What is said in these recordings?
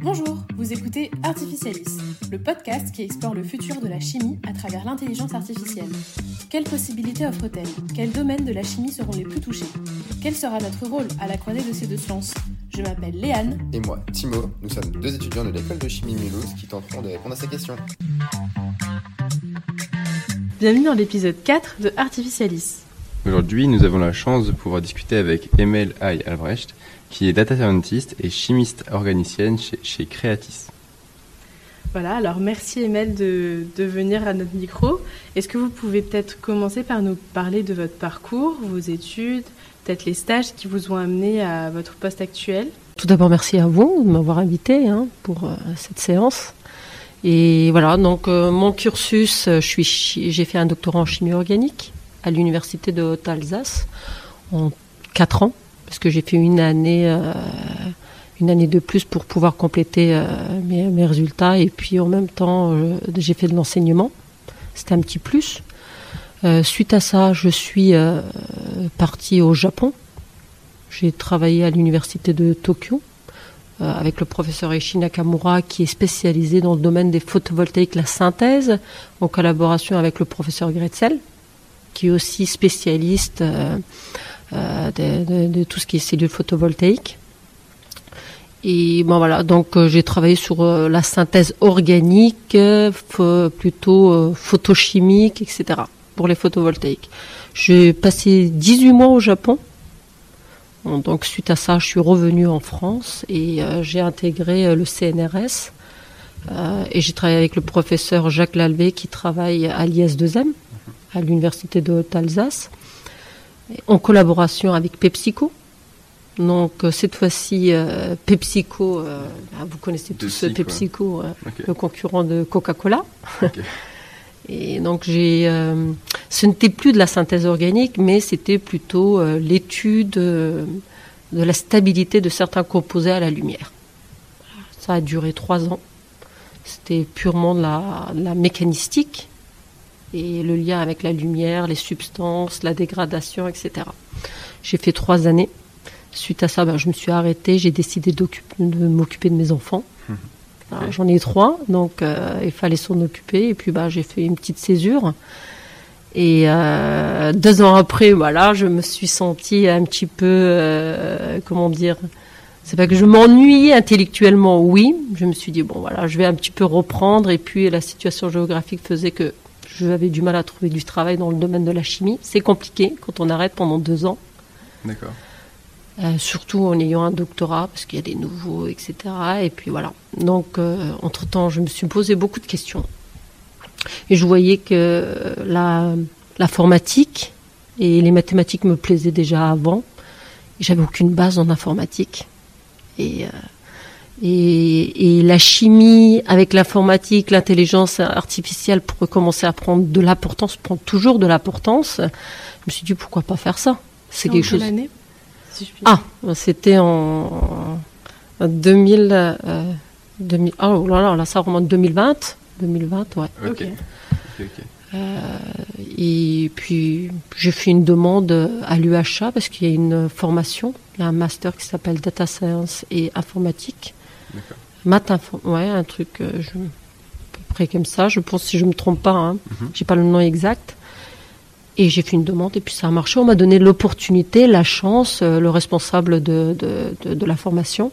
Bonjour, vous écoutez Artificialis, le podcast qui explore le futur de la chimie à travers l'intelligence artificielle. Quelles possibilités offre-t-elle? Quels domaines de la chimie seront les plus touchés? Quel sera notre rôle à la croisée de ces deux sciences Je m'appelle Léane. Et moi, Timo, nous sommes deux étudiants de l'école de chimie Mulhouse qui tenteront de répondre à ces questions. Bienvenue dans l'épisode 4 de Artificialis. Aujourd'hui, nous avons la chance de pouvoir discuter avec Emel Ay Albrecht, qui est data scientist et chimiste organicienne chez, chez Creatis. Voilà, alors merci Emel de, de venir à notre micro. Est-ce que vous pouvez peut-être commencer par nous parler de votre parcours, vos études, peut-être les stages qui vous ont amené à votre poste actuel? Tout d'abord, merci à vous de m'avoir invité hein, pour euh, cette séance. Et voilà, donc euh, mon cursus, euh, je suis, j'ai fait un doctorat en chimie organique à l'université de Haute-Alsace en quatre ans, parce que j'ai fait une année, euh, une année de plus pour pouvoir compléter euh, mes, résultats. Et puis en même temps, euh, j'ai fait de l'enseignement. C'était un petit plus. suite à ça, je suis partie au Japon. J'ai travaillé à l'université de Tokyo avec le professeur Eishi Nakamura qui est spécialisé dans le domaine des photovoltaïques, la synthèse, en collaboration avec le professeur Gretzel qui est aussi spécialiste euh, euh, de, tout ce qui est cellules photovoltaïques. Et bon voilà, donc euh, j'ai travaillé sur la synthèse organique, plutôt photochimique, etc. pour les photovoltaïques. J'ai passé 18 mois au Japon. Donc suite à ça, je suis revenue en France et j'ai intégré le CNRS. et j'ai travaillé avec le professeur Jacques Lalvé qui travaille à l'IS2M à l'université de Haute-Alsace, en collaboration avec PepsiCo. Donc cette fois-ci, euh, PepsiCo, euh, vous connaissez tous Pepsi, PepsiCo, euh, okay. le concurrent de Coca-Cola. Okay. Et donc j'ai, ce n'était plus de la synthèse organique, mais c'était plutôt l'étude de la stabilité de certains composés à la lumière. Ça a duré trois ans. C'était purement de la, de la mécanistique et le lien avec la lumière, les substances, la dégradation, etc. J'ai fait trois années. Suite à ça, ben, je me suis arrêtée. J'ai décidé de m'occuper de mes enfants. Mmh. Okay. J'en ai trois, donc euh, il fallait s'en occuper. Et puis, ben, j'ai fait une petite césure. Et euh, deux ans après, voilà, je me suis sentie un petit peu, euh, comment dire, c'est pas que je m'ennuyais intellectuellement, oui. Je me suis dit bon, voilà, je vais un petit peu reprendre. Et puis la situation géographique faisait que j'avais du mal à trouver du travail dans le domaine de la chimie. C'est compliqué quand on arrête pendant deux ans. D'accord. Euh, surtout en ayant un doctorat, parce qu'il y a des nouveaux, etc. Et puis voilà. Donc, euh, entre-temps, je me suis posé beaucoup de questions. Et je voyais que la, l'informatique et les mathématiques me plaisaient déjà avant. J'avais aucune base en informatique. Et... Euh, et, et, la chimie avec l'informatique, l'intelligence artificielle pour commencer à prendre de l'importance, prendre toujours de l'importance. Je me suis dit pourquoi pas faire ça? C'est quelque chose. Année, si je puis ah, c'était en 2000, euh, 2000. Oh là là, là ça remonte 2020, 2020, ouais. Ok. okay, okay. Euh, et puis j'ai fait une demande à l'UHA parce qu'il y a une formation, il y a un master qui s'appelle Data Science et Informatique. Maths, ouais, un truc, euh, je, à peu près comme ça. Je pense si je me trompe pas, hein. Mhm. Mm -hmm. j'ai pas le nom exact. Et j'ai fait une demande et puis ça a marché. On m'a donné l'opportunité, la chance, euh, le responsable de, de, de, de, la formation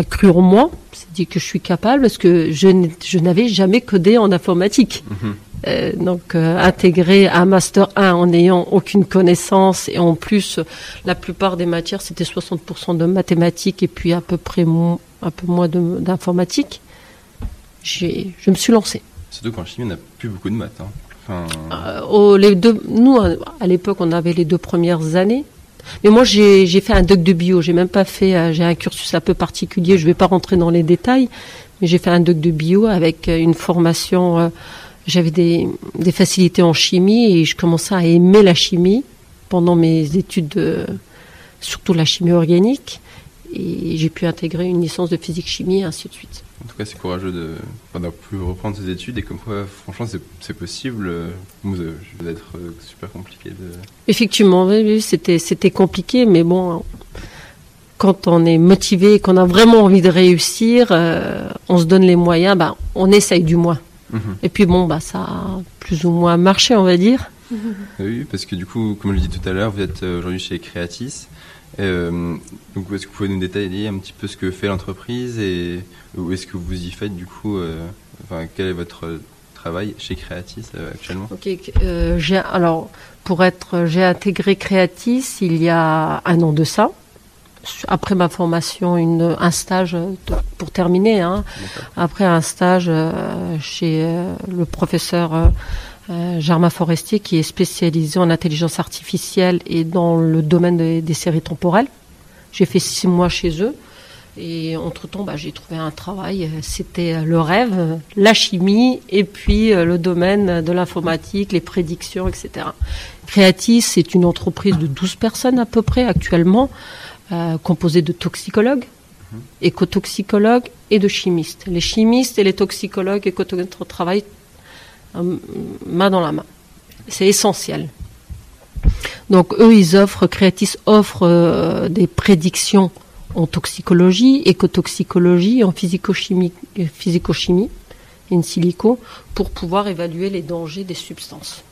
a cru en moi, s'est dit que je suis capable parce que je n'avais jamais codé en informatique. Mm -hmm. Euh, donc euh, intégrer un master 1 en n'ayant aucune connaissance et en plus la plupart des matières c'était 60% de mathématiques et puis à peu près un peu moins d'informatique. Je me suis lancée. Surtout qu'en chimie on n'a plus beaucoup de maths. Hein. Enfin... Euh, oh, les deux, nous à l'époque on avait les deux premières années. Mais moi j'ai fait un doc de bio, j'ai même pas fait, j'ai un cursus un peu particulier, je vais pas rentrer dans les détails, mais j'ai fait un doc de bio avec une formation j'avais des, des, facilités en chimie et je commençais à aimer la chimie pendant mes études, de, surtout la chimie organique. Et j'ai pu intégrer une licence de physique-chimie et ainsi de suite. En tout cas, c'est courageux de ne plus reprendre ses études et comme quoi, franchement, c'est possible. Vous allez être super compliqué de. Effectivement, oui, c'était compliqué, mais bon, quand on est motivé, qu'on a vraiment envie de réussir, euh, on se donne les moyens, bah, on essaye du moins. Et puis bon, bah, ça a plus ou moins marché, on va dire. Oui, parce que du coup, comme je l'ai dit tout à l'heure, vous êtes euh, aujourd'hui chez Creatis. Euh, donc, est-ce que vous pouvez nous détailler un petit peu ce que fait l'entreprise et où est-ce que vous y faites du coup euh, Enfin, quel est votre travail chez Creatis euh, actuellement? Ok, j'ai alors pour être, j'ai intégré Creatis il y a un an de ça. Après ma formation, une, un stage de- pour terminer. Hein, après un stage euh, chez euh, le professeur euh, Germain Forestier qui est spécialisé en intelligence artificielle et dans le domaine des, des séries temporelles. J'ai fait six mois chez eux et entre-temps bah, j'ai trouvé un travail. C'était le rêve, la chimie et puis le domaine de l'informatique, les prédictions, etc. Creatis, c'est une entreprise de 12 personnes à peu près actuellement, euh, composée de toxicologues, écotoxicologues et de chimistes. Les chimistes et les toxicologues écotoxicologues travaillent euh, main dans la main. C'est essentiel. Donc eux, ils offrent, Creatis offre euh, des prédictions en toxicologie, écotoxicologie, en physicochimie, physicochimie, in silico, pour pouvoir évaluer les dangers des substances.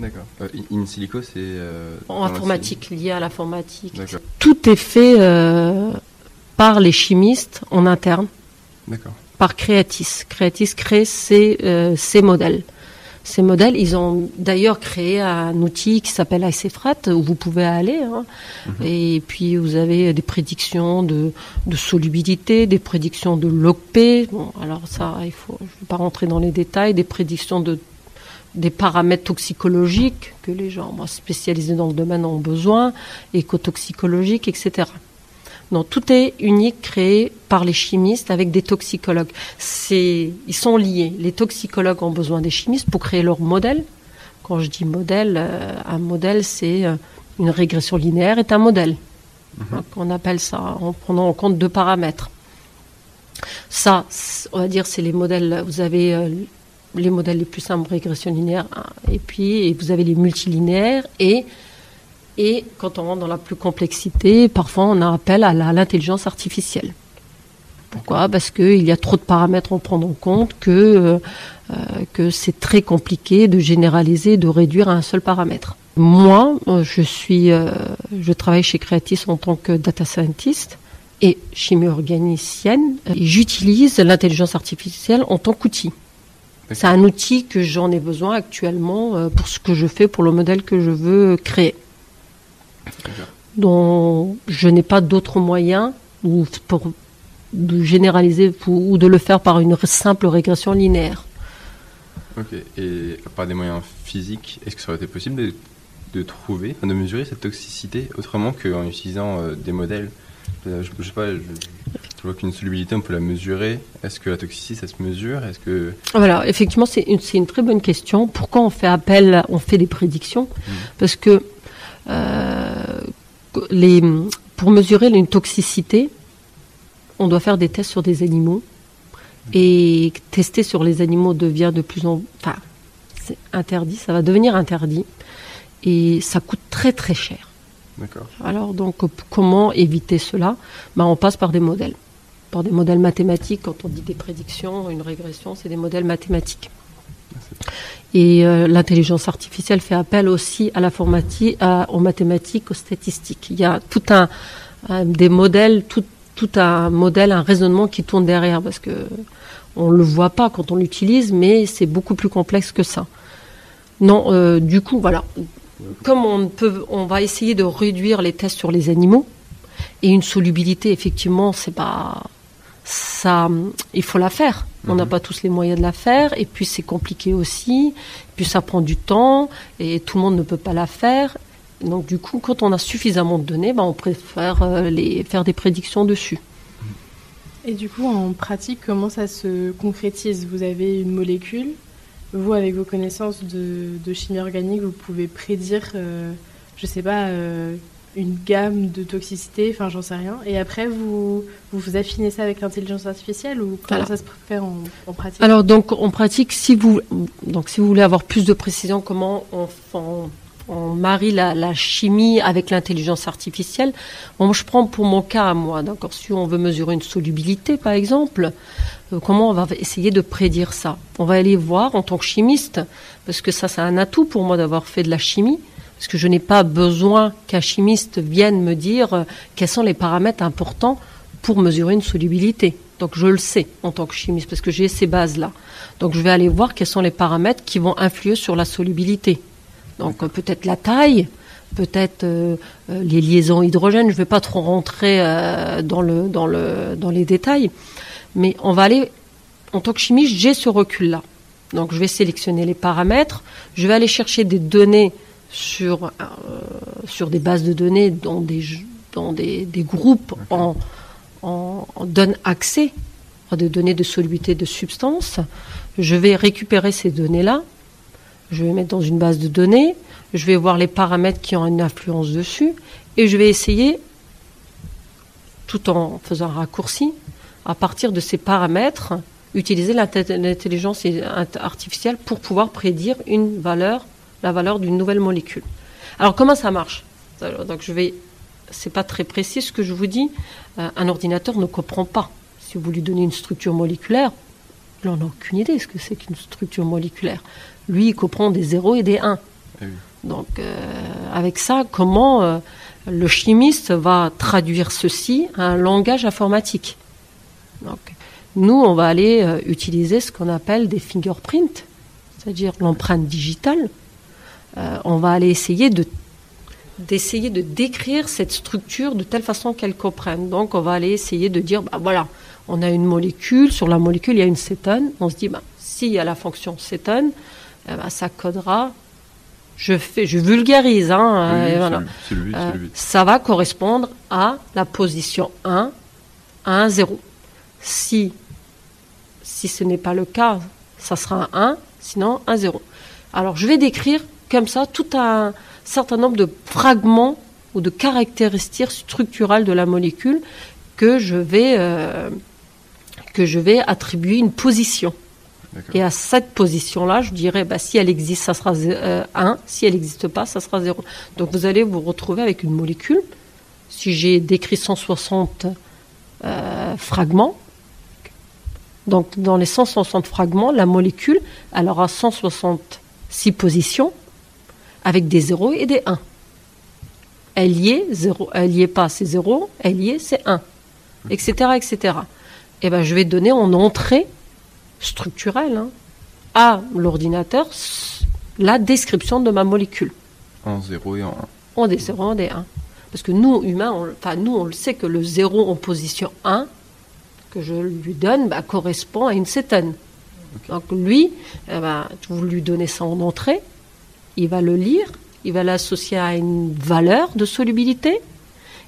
D'accord. Euh, in silico, c'est. euh, En informatique, lié à l'informatique. Tout est fait euh, par les chimistes en interne. D'accord. par Creatis. Creatis crée ces, euh, ces modèles. Ces modèles, ils ont d'ailleurs créé un outil qui s'appelle ICFRAT, où vous pouvez aller. hein. Et puis, vous avez des prédictions de, de solubilité, des prédictions de LOCP. Bon, alors ça, il faut, je ne vais pas rentrer dans les détails, des prédictions de des paramètres toxicologiques que les gens moi, spécialisés dans le domaine ont besoin, écotoxicologiques, etc. Donc tout est unique, créé par les chimistes avec des toxicologues. C'est, ils sont liés. Les toxicologues ont besoin des chimistes pour créer leur modèle. Quand je dis modèle, euh, un modèle, c'est euh, une régression linéaire est un modèle. Donc, on appelle ça en prenant en compte deux paramètres. Ça, on va dire, c'est les modèles. Vous avez euh, les modèles les plus simples, régression linéaire, hein, et puis et vous avez les multilinéaires et et quand on rentre dans la plus complexité, parfois on a appel à l'intelligence artificielle. Pourquoi? Parce qu'il y a trop de paramètres à prendre en compte que, euh, euh, que c'est très compliqué de généraliser, de réduire à un seul paramètre. Moi, euh, je suis, euh, je travaille chez Creatis en tant que data scientist et chimie organicienne. Et J'utilise l'intelligence artificielle en tant qu'outil. C'est un outil que j'en ai besoin actuellement euh, pour ce que je fais, pour le modèle que je veux créer dont je n'ai pas d'autre moyen ou pour de généraliser ou de le faire par une simple régression linéaire. Ok. Et par des moyens physiques, est-ce que ça aurait été possible de, de trouver, de mesurer cette toxicité autrement qu'en utilisant euh, des modèles? Euh, je, je sais pas, je, je vois qu'une solubilité, on peut la mesurer. Est-ce que la toxicité, ça se mesure? Est-ce que Voilà, effectivement, c'est une, une très bonne question. Pourquoi on fait appel, on fait des prédictions? Parce que euh, les, pour mesurer une toxicité, on doit faire des tests sur des animaux. Et tester sur les animaux devient de plus en... Enfin, c'est interdit, ça va devenir interdit. Et ça coûte très très cher. Alors donc comment éviter cela? Ben, On passe par des modèles. Par des modèles mathématiques, quand on dit des prédictions, une régression, c'est des modèles mathématiques. Et euh, l'intelligence artificielle fait appel aussi à l'informatique, aux mathématiques, aux statistiques. Il y a tout un, un- des modèles, tout, tout un modèle, un raisonnement qui tourne derrière, parce que on le voit pas quand on l'utilise, mais c'est beaucoup plus complexe que ça. Non, euh, du coup, voilà. Comme on peut, on va essayer de réduire les tests sur les animaux et une solubilité, effectivement, c'est pas ça. Il faut la faire. On n'a pas tous les moyens de la faire, et puis c'est compliqué aussi. Puis ça prend du temps, et tout le monde ne peut pas la faire. Donc du coup, quand on a suffisamment de données, ben, on préfère euh, les faire des prédictions dessus. Et du coup, en pratique, comment ça se concrétise? Vous avez une molécule, vous, avec vos connaissances de, de chimie organique, vous pouvez prédire, euh, je sais pas, euh, une gamme de toxicité, enfin, j'en sais rien. Et après, vous, vous, affinez ça avec l'intelligence artificielle ou comment Alors- ça se fait en, en pratique? Alors donc en pratique, si vous donc si vous voulez avoir plus de précision, comment on, on- on marie la, chimie avec l'intelligence artificielle. Je prends pour mon cas moi, d'accord. Si on veut mesurer une solubilité, par exemple, euh, comment on va essayer de prédire ça? On va aller voir en tant que chimiste, parce que ça, c'est un atout pour moi d'avoir fait de la chimie, parce que je n'ai pas besoin qu'un chimiste vienne me dire euh, quels sont les paramètres importants pour mesurer une solubilité. Donc je le sais en tant que chimiste parce que j'ai ces bases-là. Donc je vais aller voir quels sont les paramètres qui vont influer sur la solubilité. Donc euh, peut-être la taille, peut-être euh, euh, les liaisons hydrogène. Je ne vais pas trop rentrer dans, le, dans, le, dans les détails, mais on va aller, en tant que chimiste, j'ai ce recul-là. Donc je vais sélectionner les paramètres, je vais aller chercher des données sur, sur des bases de données dans des, dans des, des groupes en on, donne accès à des données de solubilité de substances. Je vais récupérer ces données-là, je vais mettre dans une base de données, je vais voir les paramètres qui ont une influence dessus, et je vais essayer, tout en faisant un raccourci, à partir de ces paramètres, utiliser l'intelligence artificielle pour pouvoir prédire une valeur, la valeur d'une nouvelle molécule. Alors comment ça marche? Donc je vais c'est pas très précis ce que je vous dis. Euh, un ordinateur ne comprend pas. Si vous lui donnez une structure moléculaire, il n'en a aucune idée ce que c'est qu'une structure moléculaire. Lui, il comprend des 0 et des 1. Eh Donc, euh, avec ça, comment euh, le chimiste va traduire ceci à un langage informatique? Donc, nous, on va aller utiliser ce qu'on appelle des fingerprints, c'est-à-dire l'empreinte digitale. on va aller essayer de d'essayer de décrire cette structure de telle façon qu'elle comprenne. Donc on va aller essayer de dire, bah voilà, on a une molécule, sur la molécule il y a une cétone, on se dit, bah, s'il y a la fonction cétone, eh ben, ça codera, je, fais, je vulgarise, hein, voilà. Euh, ça va correspondre à la position 1 à 1, 0. Si, si ce n'est pas le cas, ça sera un 1, sinon un 0. Alors je vais décrire comme ça tout un certain nombre de fragments ou de caractéristiques structurales de la molécule que je vais, euh, que je vais attribuer une position. Et à cette position-là, je dirais, bah, si elle existe, ça sera 1. Euh, si elle n'existe pas, ça sera 0. Donc vous allez vous retrouver avec une molécule. Si j'ai décrit 160 euh, fragments, donc dans les 160 fragments, la molécule, elle aura 166 positions avec des 0 et des 1. Elle y est, 0, elle y est pas, c'est 0, elle y est, c'est 1, etc., etc. Et ben, je vais donner en entrée structurelle hein, à l'ordinateur la description de ma molécule. En 0 et en 1. En des 0 et en des 1. Parce que nous, humains, enfin, nous, on le sait que le 0 en position 1, que je lui donne, bah, correspond à une cétone. Donc lui, eh ben, vous lui donnez ça en entrée, il va le lire, il va l'associer à une valeur de solubilité,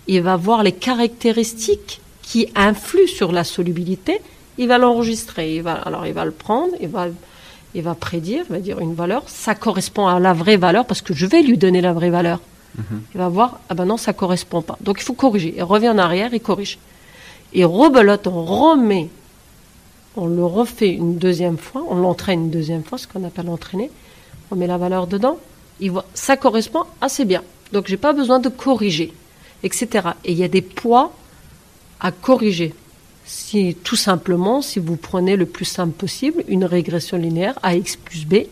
il va voir les caractéristiques qui influent sur la solubilité, il va l'enregistrer. Il va, alors il va le prendre, il va, il va prédire, il va dire une valeur, ça correspond à la vraie valeur parce que je vais lui donner la vraie valeur. Mhm. Il va voir, ah ben non, ça correspond pas. Donc il faut corriger. Il revient en arrière, il corrige. Et rebelote, on remet, on le refait une deuxième fois, on l'entraîne une deuxième fois, ce qu'on appelle entraîner on met la valeur dedans, il voit, ça correspond assez bien. Donc j'ai pas besoin de corriger, etc. Et il y a des poids à corriger. Si tout simplement, si vous prenez le plus simple possible, une régression linéaire AX plus B,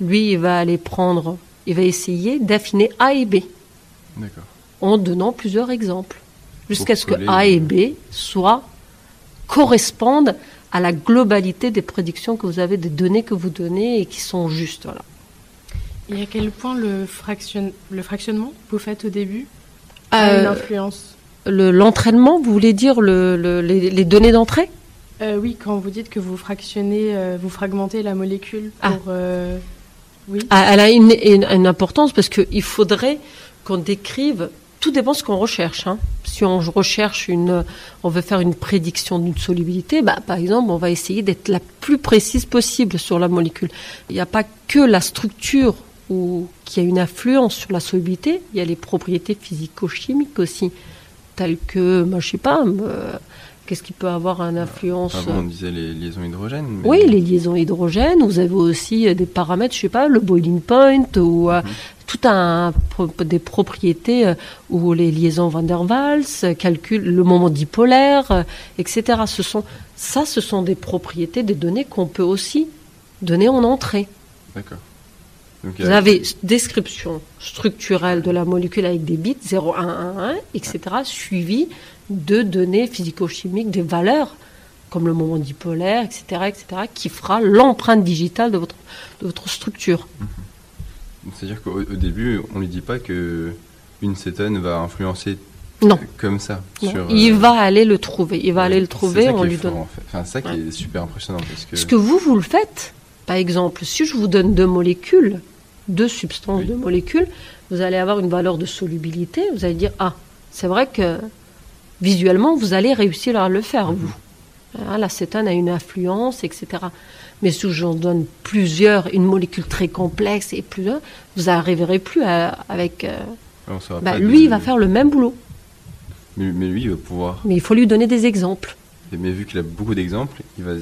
lui il va aller prendre, il va essayer d'affiner A et B. En donnant plusieurs exemples. Jusqu'à ce que A et B soient correspondent à la globalité des prédictions que vous avez, des données que vous donnez et qui sont justes. Voilà. Et à quel point le, fraction... le fractionnement vous faites au début a une euh, influence? L'entraînement, vous voulez dire le, les, données d'entrée euh, Oui, quand vous dites que vous fractionnez, euh, vous fragmentez la molécule ah. pour... oui. Ah, elle a une, une, importance parce qu'il faudrait qu'on décrive tout dépend de ce qu'on recherche. Hein. Si on recherche une, on veut faire une prédiction d'une solubilité, bah, par exemple, on va essayer d'être la plus précise possible sur la molécule. Il n'y a pas que la structure ou qui a une influence sur la solubilité, il y a les propriétés physico-chimiques aussi, telles que, moi, je sais pas, Qu'est-ce qui peut avoir une influence Avant, on disait les liaisons hydrogènes. mais- Oui, les liaisons hydrogènes. Vous avez aussi euh, des paramètres, je sais pas, le boiling point ou euh, Mhm. tout un des propriétés euh, ou les liaisons van der Waals, euh, calcul le moment dipolaire, euh, etc. Ce sont ça, ce sont des propriétés, des données qu'on peut aussi donner en entrée. D'accord. Vous avez description structurelle de la molécule avec des bits 0, 1, 1, 1, etc., suivi de données physico-chimiques, des valeurs, comme le moment dipolaire, etc., etc., qui fera l'empreinte digitale de votre, de votre structure. C'est-à-dire qu'au au début, on lui dit pas que une cétone va influencer Non. comme ça. Non. sur, il euh, va aller le trouver. Il va aller le trouver, on lui fort, donne. en fait. Enfin, c'est ça qui est super impressionnant parce que. Parce que vous, vous le faites. Par exemple, si je vous donne deux molécules, deux substances, Oui. deux molécules, vous allez avoir une valeur de solubilité. Vous allez dire, ah, c'est vrai que visuellement, vous allez réussir à le faire, vous. Ah, L'acétone a une influence, etc. Mais si j'en donne plusieurs, une molécule très complexe et plusieurs, vous n'arriverez plus à- avec... euh, saura bah, lui, il va faire le même boulot. Mais, mais lui, il va pouvoir. Mais il faut lui donner des exemples. Mais vu qu'il a beaucoup d'exemples, il va,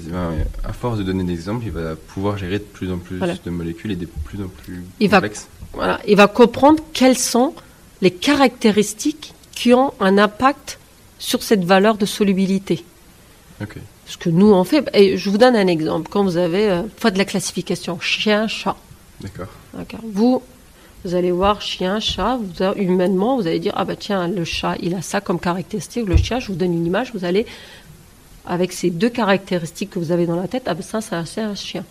à force de donner des exemples, il va pouvoir gérer de plus en plus Voilà. de molécules et de plus en plus Il va- complexes. Voilà, il va comprendre quelles sont les caractéristiques qui ont un impact sur cette valeur de solubilité. Ce que nous on fait, et je vous donne un exemple. Quand vous avez euh, fois de la classification chien, chat, D'accord. d'accord, vous vous allez voir chien, chat, vous humainement, vous allez dire ah bah tiens le chat il a ça comme caractéristique, le chien, je vous donne une image, vous allez avec ces deux caractéristiques que vous avez dans la tête, ah ben ça c'est un, c'est un chien.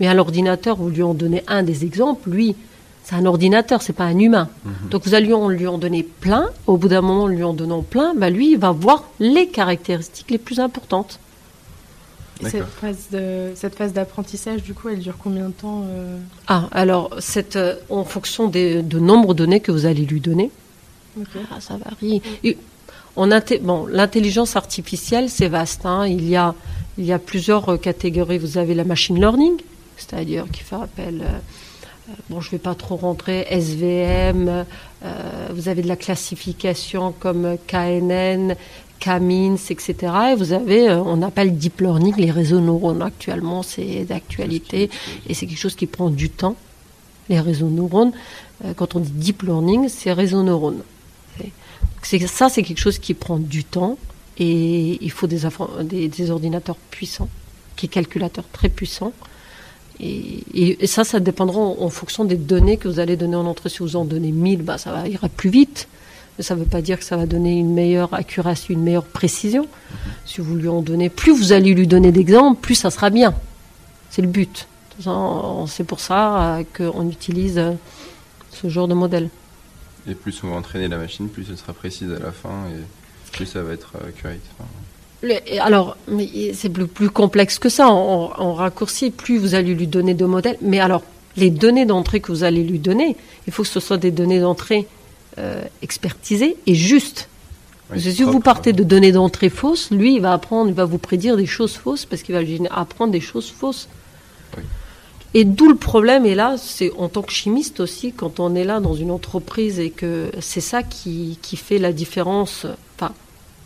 Mais à l'ordinateur, vous lui en donnez un des exemples, lui, c'est un ordinateur, c'est pas un humain. Donc vous allez lui en donner plein. Au bout d'un moment, en lui en donnant plein, bah lui, il va voir les caractéristiques les plus importantes. Et cette phase de- cette phase d'apprentissage, du coup, elle dure combien de temps euh? Ah, alors, cette, euh, en fonction des, de nombre de données que vous allez lui donner, ah, ça varie. Et l'intelligence artificielle, c'est vaste. hein. Il, y a, plusieurs euh, catégories. Vous avez la machine learning, c'est-à-dire qui fait appel. euh, euh, bon, je ne vais pas trop rentrer. SVM. vous avez de la classification comme KNN, Camins, etc. Et vous avez, on appelle deep learning, les réseaux neurones. Actuellement, c'est d'actualité. Et c'est quelque chose qui prend du temps, les réseaux neurones. Quand on dit deep learning, c'est réseaux neurones. Ça, c'est quelque chose qui prend du temps et il faut des, des, des ordinateurs puissants, qui calculateurs très puissants. Et, ça, ça dépendra en, fonction des données que vous allez donner en entrée. Si vous en donnez 1000, bah, ça ira plus vite. Mais ça ne veut pas dire que ça va donner une meilleure accuracy, une meilleure précision. Si vous lui en donnez, plus vous allez lui donner d'exemples, plus ça sera bien. C'est le but. C'est pour ça euh, qu'on utilise euh, ce genre de modèle. Et plus on va entraîner la machine, plus elle sera précise à la fin et plus ça va être euh, accurate. Enfin, Le- et alors, c'est plus, complexe que ça. En, en raccourci, plus vous allez lui donner de modèles. Mais alors, les données d'entrée que vous allez lui donner, il faut que ce soit des données d'entrée euh, expertisées et justes. oui, Parce que si vous partez de données d'entrée fausses, lui, il va apprendre, il va vous prédire des choses fausses parce qu'il va apprendre des choses fausses. Oui. Et d'où le problème, et là, c'est en tant que chimiste aussi, quand on est là dans une entreprise et que c'est ça qui, qui fait la différence. Enfin,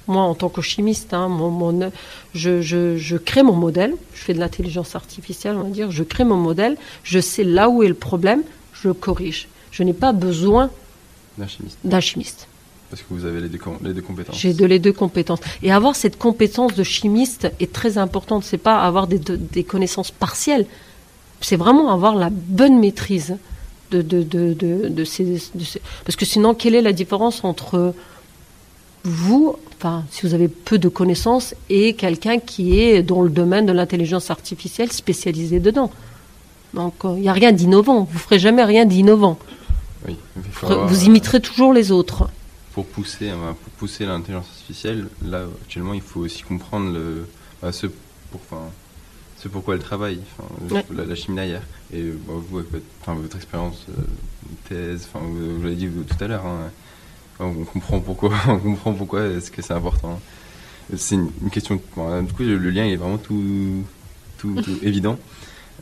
moi, en tant que chimiste, hein, mon, mon- je, je, je crée mon modèle, je fais de l'intelligence artificielle, on va dire, je crée mon modèle, je sais là où est le problème, je le corrige. Je n'ai pas besoin d'un chimiste. d'un chimiste. Parce que vous avez les deux, les deux compétences. J'ai de les deux compétences. Et avoir cette compétence de chimiste est très importante. C'est pas avoir des, de- des connaissances partielles. C'est vraiment avoir la bonne maîtrise de, de, de, de, de ces, Parce que sinon, quelle est la différence entre vous, enfin, si vous avez peu de connaissances, et quelqu'un qui est dans le domaine de l'intelligence artificielle spécialisé dedans? Donc, il n'y a rien d'innovant. Vous ferez jamais rien d'innovant. Oui, avoir, Vous euh, imiterez toujours les autres. pour pousser, euh, pour pousser l'intelligence artificielle, là actuellement, il faut aussi comprendre le, bah, ce, pour, enfin, ce pourquoi elle travaille, enfin, le- Ouais. la, la chimie derrière. Et bah, vous, avec votre, expérience euh, thèse, enfin, vous, vous l'avez dit vous, tout à l'heure, hein, on comprend pourquoi, on comprend pourquoi est-ce que c'est important. C'est une, une question. bon, du coup, le, lien il est vraiment tout, tout, tout évident.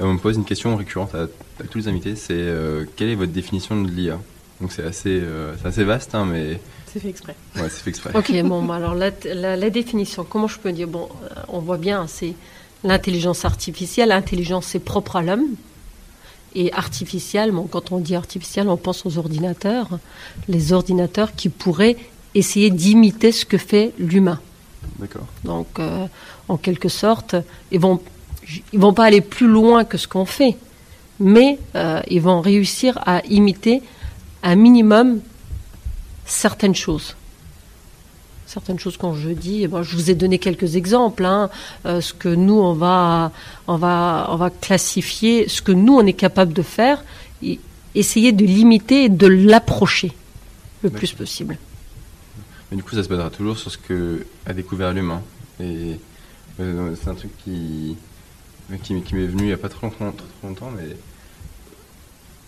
Euh, on me pose une question récurrente à, à tous les invités, c'est euh, quelle est votre définition de l'IA Donc c'est assez, euh, c'est assez vaste, hein, mais C'est fait exprès. ouais, c'est fait exprès. Ok, bon, bah alors la, la- la définition, comment je peux dire? Bon, on voit bien, c'est l'intelligence artificielle. L'intelligence, c'est propre à l'homme. Et artificielle, bon, quand on dit artificielle, on pense aux ordinateurs. Les ordinateurs qui pourraient essayer d'imiter ce que fait l'humain. D'accord. Donc, euh, en quelque sorte, ils vont, ils vont pas aller plus loin que ce qu'on fait, mais euh, ils vont réussir à imiter un minimum certaines choses. Certaines choses quand je dis, je vous ai donné quelques exemples. hein, euh, ce que nous on va, on va, on va classifier, ce que nous on est capable de faire, et essayer de l'imiter et de l'approcher le plus possible. Mais du coup, ça se basera toujours sur ce que a découvert l'humain. Et euh, c'est un truc qui, qui, qui m'est venu il n'y a pas trop longtemps, trop longtemps, mais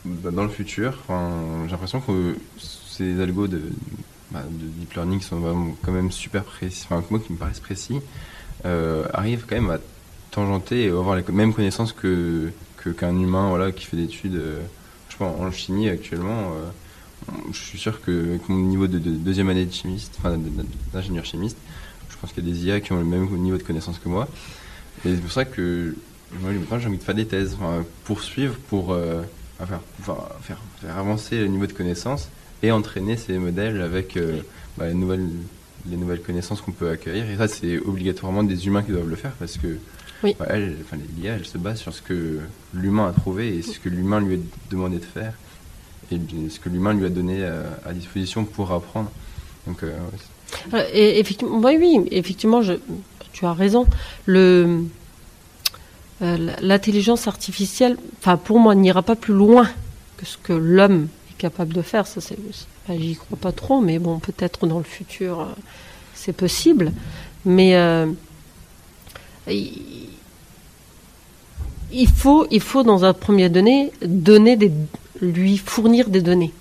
bah, dans le futur, j'ai l'impression que ces algos de, bah, de deep learning sont vraiment quand même super précis, enfin, moi qui me paraissent précis, euh, arrivent quand même à tangenter et avoir les mêmes connaissances que qu'un humain voilà, qui fait des études. euh, je pense en chimie actuellement. euh, je suis sûr que mon niveau de, de deuxième année de chimiste, enfin d'ingénieur chimiste, je pense qu'il y a des IA qui ont le même niveau de connaissance que moi. Et c'est pour ça que moi, j'ai envie de faire des thèses, poursuivre pour euh, enfin, faire, faire avancer le niveau de connaissance et entraîner ces modèles avec euh, bah, les, nouvelles, les nouvelles connaissances qu'on peut accueillir. Et ça, c'est obligatoirement des humains qui doivent le faire parce que Oui. bah, elle, enfin, l'IA, elle se base sur ce que l'humain a trouvé et ce que l'humain lui a demandé de faire et ce que l'humain lui a donné à, à disposition pour apprendre. Donc, euh, ouais, Euh, Et effectivement, oui, oui, effectivement, je, tu as raison. Le, euh, l'intelligence artificielle, enfin, pour moi, n'ira pas plus loin que ce que l'homme capable de faire. Ça, c'est, j'y crois pas trop, mais bon, peut-être dans le futur, euh, c'est possible. Mais euh, il, il faut, il faut dans un premier donné donner des, lui fournir des données,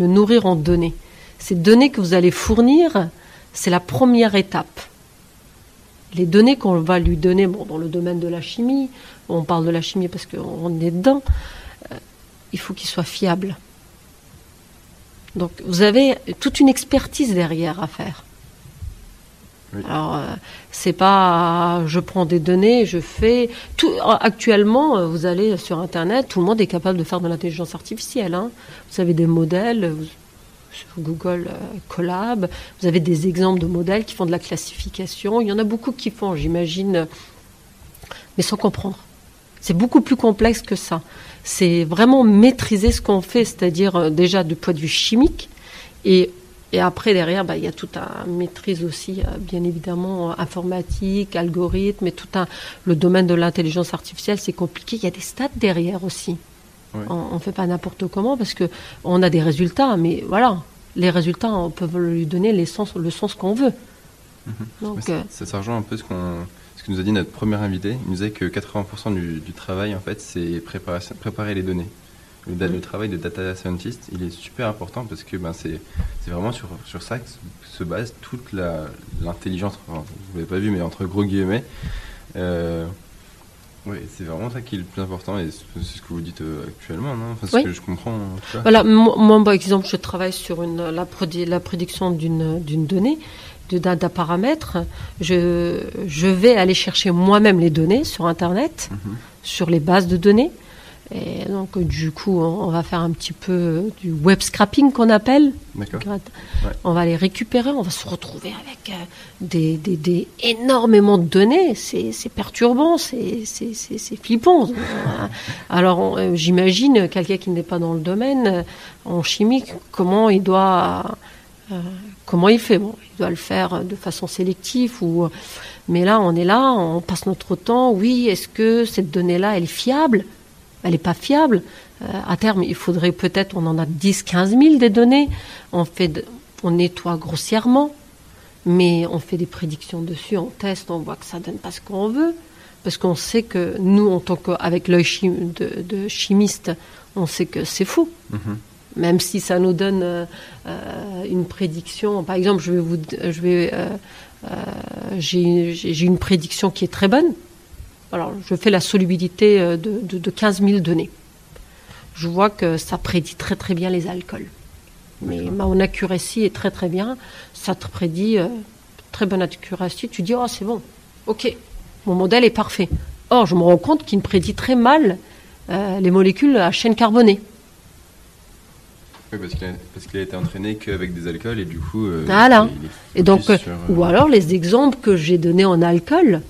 le nourrir en données. Ces données que vous allez fournir, c'est la première étape. Les données qu'on va lui donner, bon, dans le domaine de la chimie, on parle de la chimie parce qu'on est dedans, euh, il faut qu'il soit fiable. Donc vous avez toute une expertise derrière à faire. Oui. Alors euh, c'est pas je prends des données, je fais tout actuellement euh, vous allez sur internet, tout le monde est capable de faire de l'intelligence artificielle hein. Vous avez des modèles vous- sur Google euh, Colab, vous avez des exemples de modèles qui font de la classification, il y en a beaucoup qui font, j'imagine euh, mais sans comprendre. C'est beaucoup plus complexe que ça. C'est vraiment maîtriser ce qu'on fait, c'est-à-dire euh, déjà du point de vue chimique et et après, derrière, bah, il y a toute un maîtrise aussi, euh, bien évidemment, informatique, algorithme, et tout un. Le domaine de l'intelligence artificielle, c'est compliqué. Il y a des stats derrière aussi. Ouais. On ne fait pas n'importe comment parce que on a des résultats, mais voilà, les résultats, on peut lui donner les sens, le sens qu'on veut. Donc, Mais ça, euh, ça, ça rejoint un peu ce, qu'on, ce que nous a dit notre premier invité. Il nous disait que 80% du, du travail, en fait, c'est préparer, préparer les données. Le, le travail de data scientist, il est super important parce que ben, c'est, vraiment sur, sur ça que se- se base toute l'intelligence, enfin, vous l'avez pas vu, mais entre gros guillemets. Euh, ouais, c'est vraiment ça qui est le plus important et c'est ce que vous dites euh, actuellement, non? Enfin, Oui. que je comprends. Voilà, moi, par exemple, je travaille sur une, la, prédiction d'une donnée, d'un d'un paramètre. Je, je vais aller chercher moi-même les données sur Internet, Mhm. sur les bases de données. Et donc, du coup, on, on va faire un petit peu du web scrapping qu'on appelle. Ouais. On va les récupérer, on va se retrouver avec euh, des, des, des énormément de données. C'est perturbant, c'est flippant. Alors euh, j'imagine quelqu'un qui n'est pas dans le domaine euh, en chimie, comment il doit, euh, comment il fait? Il doit le faire de façon sélective ou. Mais là, on est là, on passe notre temps. Oui, est-ce que cette donnée-là, elle est fiable? Elle n'est pas fiable. Euh, à terme, il faudrait peut-être, on en a 10, 15 000 des données. On, fait on nettoie grossièrement, mais on fait des prédictions dessus, on teste, on voit que ça donne pas ce qu'on veut. Parce qu'on sait que nous, en tant qu'avec l'œil de, chimiste, on sait que c'est fou. Mhm. Même si ça nous donne euh, euh, une prédiction. Par exemple, je vais vous, je vais, euh, euh, j'ai une prédiction qui est très bonne. Alors, je fais la solubilité de, de, de 15 000 données. Je vois que ça prédit très très bien les alcools. Mais mon accuracy est très très bien. Ça te prédit très bonne accuracy. Tu dis, oh, c'est bon. Ok, mon modèle est parfait. Or, je me rends compte qu'il me prédit très mal les molécules à chaîne carbonée. Oui, parce qu'il a, été entraîné qu'avec des alcools et du coup. euh, Voilà. il est Et donc, euh, sur, euh, ou alors les exemples que j'ai donnés en alcool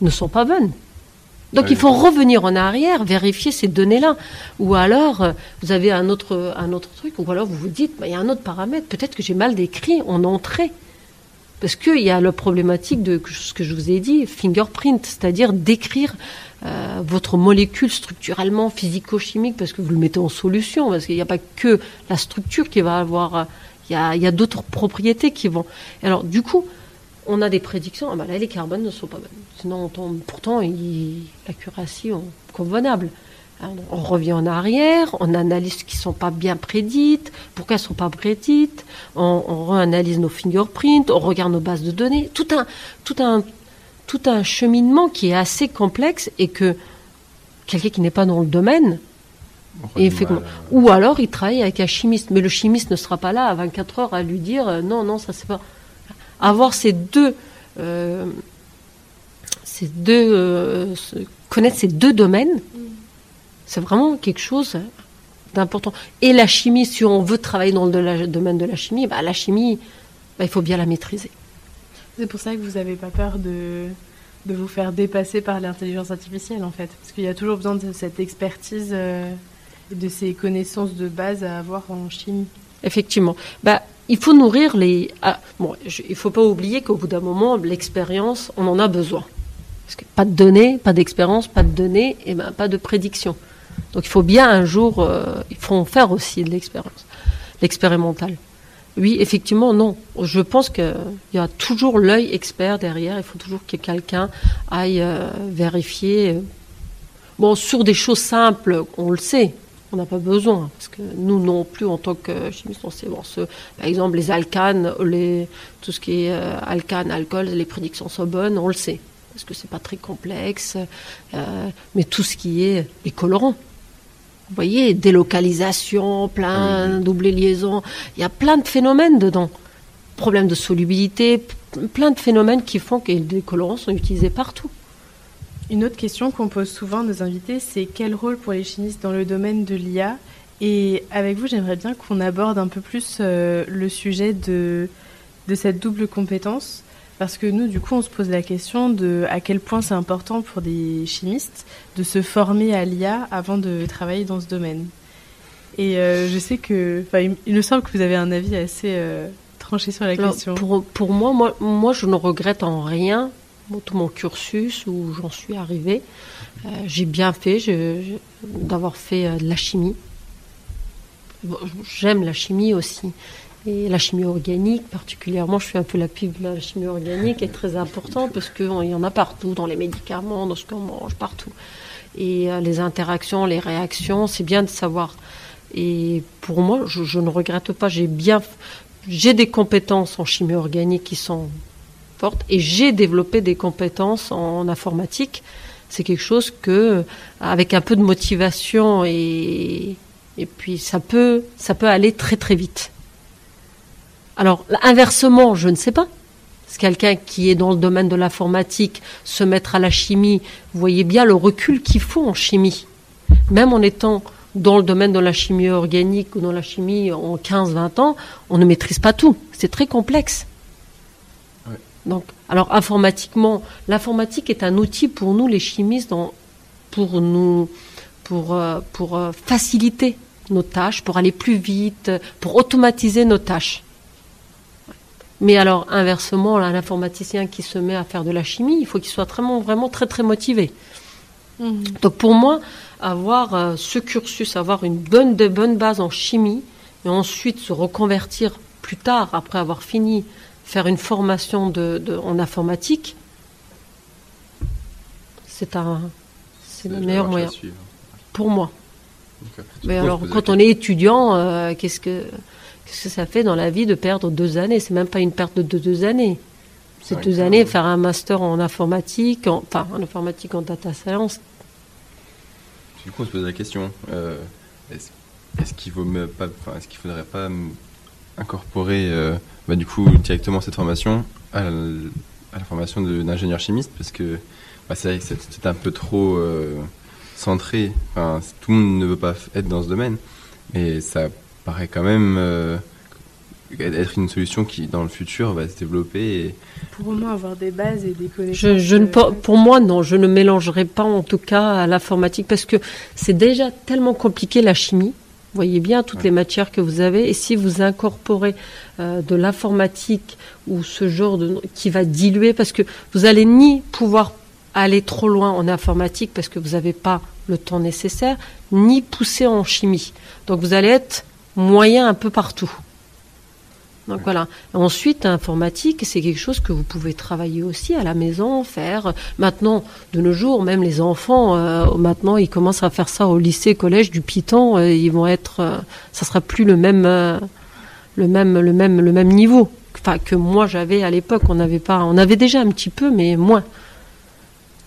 ne sont pas bonnes. Donc il faut revenir en arrière, vérifier ces données-là. Ou alors, vous avez un autre, un autre truc, ou alors vous vous dites, bah, il y a un autre paramètre, peut-être que j'ai mal décrit en entrée. Parce qu'il y a la problématique de ce que je vous ai dit, fingerprint, c'est-à-dire décrire euh, votre molécule structurellement, physico-chimique, parce que vous le mettez en solution, parce qu'il n'y a pas que la structure qui va avoir, euh, il y a, d'autres propriétés qui vont. Alors, du coup, on a des prédictions, ah bah là, les carbones ne sont pas bonnes. Sinon, on tombe, pourtant, il- l'accuracy est convenable. On revient en arrière, on analyse ce qui ne sont pas bien prédites, pourquoi elles ne sont pas prédites, on, on réanalyse nos fingerprints, on regarde nos bases de données, tout un, tout un, tout un cheminement qui est assez complexe et que quelqu'un qui n'est pas dans le domaine, et mal ou alors il travaille avec un chimiste, mais le chimiste ne sera pas là à 24 heures à lui dire euh, non, non, ça c'est pas. Avoir ces deux, euh, ces deux, euh, connaître ces deux domaines, c'est vraiment quelque chose d'important. Et la chimie, si on veut travailler dans le domaine de la chimie, bah, la chimie, bah, il faut bien la maîtriser. C'est pour ça que vous n'avez pas peur de, de vous faire dépasser par l'intelligence artificielle, en fait. Parce qu'il y a toujours besoin de cette expertise euh, de ces connaissances de base à avoir en chimie. Effectivement. Bah, il faut nourrir les. ah, bon, je- il ne faut pas oublier qu'au bout d'un moment, l'expérience, on en a besoin. Parce que pas de données, pas d'expérience, pas de données, et ben pas de prédiction. Donc il faut bien un jour, euh, il faut en faire aussi de l'expérience, l'expérimental. Oui, effectivement, non. Je pense qu'il y a toujours l'œil expert derrière. Il faut toujours que quelqu'un aille euh, vérifier. euh, Bon, sur des choses simples, on le sait. On n'a pas besoin. Parce que nous non plus, en tant que chimistes, on sait. Bon, ce- par exemple, les alcanes, les, tout ce qui est alcanes, alcool, les prédictions sont bonnes, on le sait. Parce que c'est pas très complexe. mais tout ce qui est les colorants. Vous voyez, délocalisation, plein, double liaison. Il y a plein de phénomènes dedans. Problème de solubilité, plein de phénomènes qui font que les colorants sont utilisés partout. Une autre question qu'on pose souvent à nos invités, c'est quel rôle pour les chimistes dans le domaine de l'IA Et avec vous, j'aimerais bien qu'on aborde un peu plus euh, le sujet de, de cette double compétence. Parce que nous, du coup, on se pose la question de à quel point c'est important pour des chimistes de se former à l'IA avant de travailler dans ce domaine. Et euh, je sais que, il, me semble que vous avez un avis assez euh, tranché sur la Alors, question. pour, pour moi, moi, moi, je ne regrette en rien tout mon cursus où j'en suis arrivée. Euh, J'ai bien fait je- je- d'avoir fait de la chimie. Bon, J'aime la chimie aussi. Et la chimie organique, particulièrement, je fais un peu la pub la chimie organique, est très importante parce qu'il y en a partout, dans les médicaments, dans ce qu'on mange, partout. Et euh, les interactions, les réactions, c'est bien de savoir. Et pour moi, je, je ne regrette pas. J'ai bien, j'ai des compétences en chimie organique qui sont fortes et j'ai développé des compétences en informatique. C'est quelque chose que, avec un peu de motivation et, et puis ça peut, ça peut aller très très vite. Alors, inversement, je ne sais pas. C'est quelqu'un qui est dans le domaine de l'informatique, se mettre à la chimie, vous voyez bien le recul qu'il faut en chimie. Même en étant dans le domaine de la chimie organique ou dans la chimie en 15-20 ans, on ne maîtrise pas tout. C'est très complexe. Ouais. Donc, alors informatiquement, l'informatique est un outil pour nous, les chimistes, dans- pour nous, pour, euh, pour euh, faciliter nos tâches, pour aller plus vite, pour automatiser nos tâches. Mais alors, inversement, là, l'informaticien qui se met à faire de la chimie, il faut qu'il soit vraiment, vraiment très, très motivé. Mhm. Donc pour moi, avoir euh, ce cursus, avoir une bonne, de bonnes bases en chimie, et ensuite se reconvertir plus tard, après avoir fini, faire une formation de, de- en informatique, c'est un, c'est le meilleur moyen pour moi. Mais alors, quand on est étudiant, euh, qu'est-ce que qu'est-ce que ça fait dans la vie de perdre deux années C'est même pas une perte de deux, deux années. C'est Ouais, deux années faire un master en informatique, en- enfin en informatique en data science. Du coup, on se pose la question euh, est-ce qu'il qu'il faudrait pas incorporer euh, bah, du coup directement cette formation à la, à la formation d'ingénieur chimiste? Parce que bah, c'est vrai que c'est un peu trop euh, centré. Enfin, tout le monde ne veut pas être dans ce domaine, mais ça paraît quand même euh, être une solution qui, dans le futur, va se développer. Et, Pour au moins avoir des bases et des connaissances. Je, je ne, pe- pour moi, non, je ne mélangerai pas en tout cas à l'informatique parce que c'est déjà tellement compliqué la chimie. Vous voyez bien toutes Ouais. les matières que vous avez et si vous incorporez euh, de l'informatique ou ce genre de qui va diluer parce que vous allez ni pouvoir aller trop loin en informatique parce que vous n'avez pas le temps nécessaire, ni pousser en chimie. Donc vous allez être moyen un peu partout. Donc voilà. Ensuite, informatique, c'est quelque chose que vous pouvez travailler aussi à la maison, faire. Maintenant, de nos jours, même les enfants, euh, maintenant, ils commencent à faire ça au lycée, collège, du Python. euh, ils vont être, euh, ça sera plus le même, euh, le même, le même, le même niveau. Enfin, que moi j'avais à l'époque. On n'avait pas, on avait déjà un petit peu, mais moins.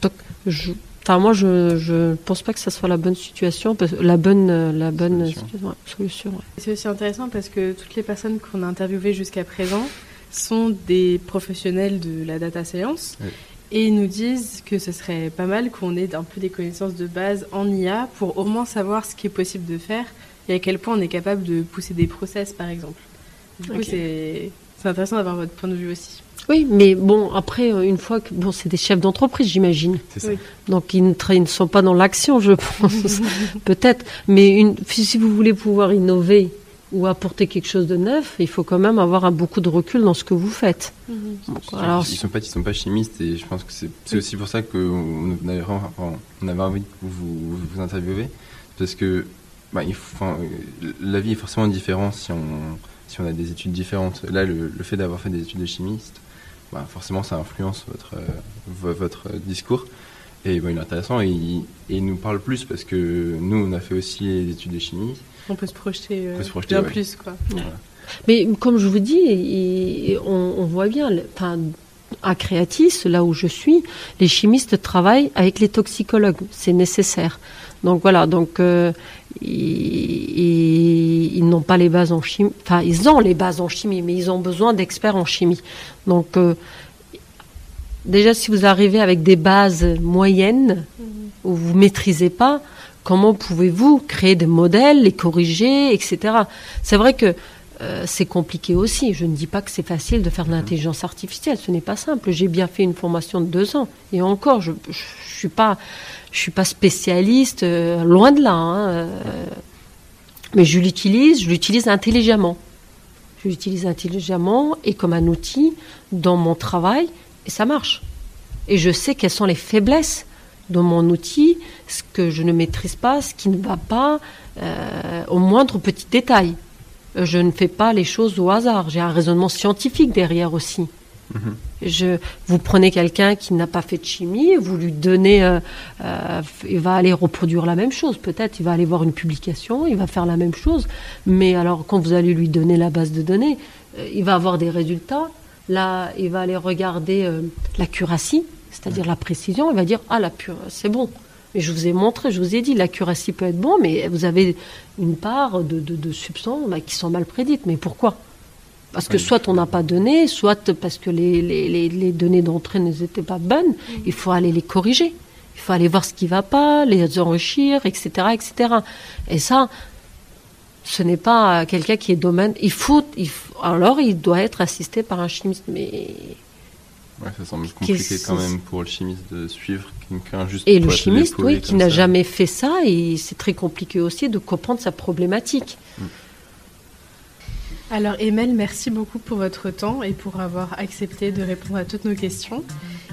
Donc, je, enfin, moi, je, je pense pas que ça soit la bonne situation, la bonne, euh, la bonne Solution. situation, ouais, solution. ouais. C'est aussi intéressant parce que toutes les personnes qu'on a interviewées jusqu'à présent sont des professionnels de la data science Oui. et ils nous disent que ce serait pas mal qu'on ait un peu des connaissances de base en IA pour au moins savoir ce qui est possible de faire et à quel point on est capable de pousser des process par exemple. Du coup, Ok. C'est intéressant d'avoir votre point de vue aussi. Oui, mais bon, après, euh, une fois que. Bon, c'est des chefs d'entreprise, j'imagine. c'est ça. Oui. Donc, ils ne, ils ne sont pas dans l'action, je pense. Peut-être. Mais une, si vous voulez pouvoir innover ou apporter quelque chose de neuf, il faut quand même avoir un, beaucoup de recul dans ce que vous faites. Donc, Ils- alors, ils sont pas, ils sont pas chimistes et je pense que c'est aussi pour ça qu'on avait, on envie de vous, vous, interviewer parce que bah, il faut- enfin, la vie est forcément différente si on, si on a des études différentes. Là, le, le fait d'avoir fait des études de chimiste, bah, forcément, ça influence votre, euh, vo- votre discours. Et bon, il est intéressant et il, et il nous parle plus parce que nous, on a fait aussi des études de chimie. On peut se projeter, euh, peut se projeter, bien ouais. plus quoi. Mais comme je vous dis, on, on voit bien, le- enfin, à Créatis, là où je suis, les chimistes travaillent avec les toxicologues. C'est nécessaire. Donc voilà, donc euh, ils, ils- ils n'ont pas les bases en chimie. Enfin, ils ont les bases en chimie, mais ils ont besoin d'experts en chimie. Donc euh, déjà, si vous arrivez avec des bases moyennes où vous maîtrisez pas, comment pouvez-vous créer des modèles, les corriger, etc. C'est vrai que euh, c'est compliqué aussi. Je ne dis pas que c'est facile de faire de l'intelligence artificielle. Ce n'est pas simple. J'ai bien fait une formation de deux ans. Et encore, je ne suis pas, je suis pas spécialiste, euh, loin de là. hein, euh, mais je l'utilise, je l'utilise intelligemment. Je l'utilise intelligemment et comme un outil dans mon travail, et ça marche. Et je sais quelles sont les faiblesses de mon outil, ce que je ne maîtrise pas, ce qui ne va pas, euh, au moindre petit détail. Je ne fais pas les choses au hasard. J'ai un raisonnement scientifique derrière aussi. Mhm. Je, vous prenez quelqu'un qui n'a pas fait de chimie, vous lui donnez, euh, euh, il va aller reproduire la même chose. Peut-être, il va aller voir une publication, il va faire la même chose. Mais alors, quand vous allez lui donner la base de données, euh, il va avoir des résultats. Là, il va aller regarder euh, l'accuracy, c'est-à-dire la précision. Il va dire ah la pure, c'est bon. Mais je vous ai montré, je vous ai dit, l'accuracy peut être bon, mais vous avez une part de, de, de substances bah, qui sont mal prédites. Mais pourquoi? Parce que Oui. soit on n'a pas donné, soit parce que les, les, les, données d'entrée n'étaient pas bonnes. Il faut aller les corriger. Il faut aller voir ce qui ne va pas, les enrichir, etc., etc. Et ça, ce n'est pas quelqu'un qui est domaine. Il faut, il faut- alors il doit être assisté par un chimiste, mais Ouais, ça semble compliqué quand même pour le chimiste de suivre quelqu'un juste Et pour le chimiste, oui, qui n'a jamais fait ça, et c'est très compliqué aussi de comprendre sa problématique. Alors Emel, merci beaucoup pour votre temps et pour avoir accepté de répondre à toutes nos questions.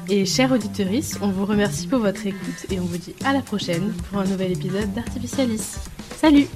Et chers auditeurs, on vous remercie pour votre écoute et on vous dit à la prochaine pour un nouvel épisode d'Artificialis. Salut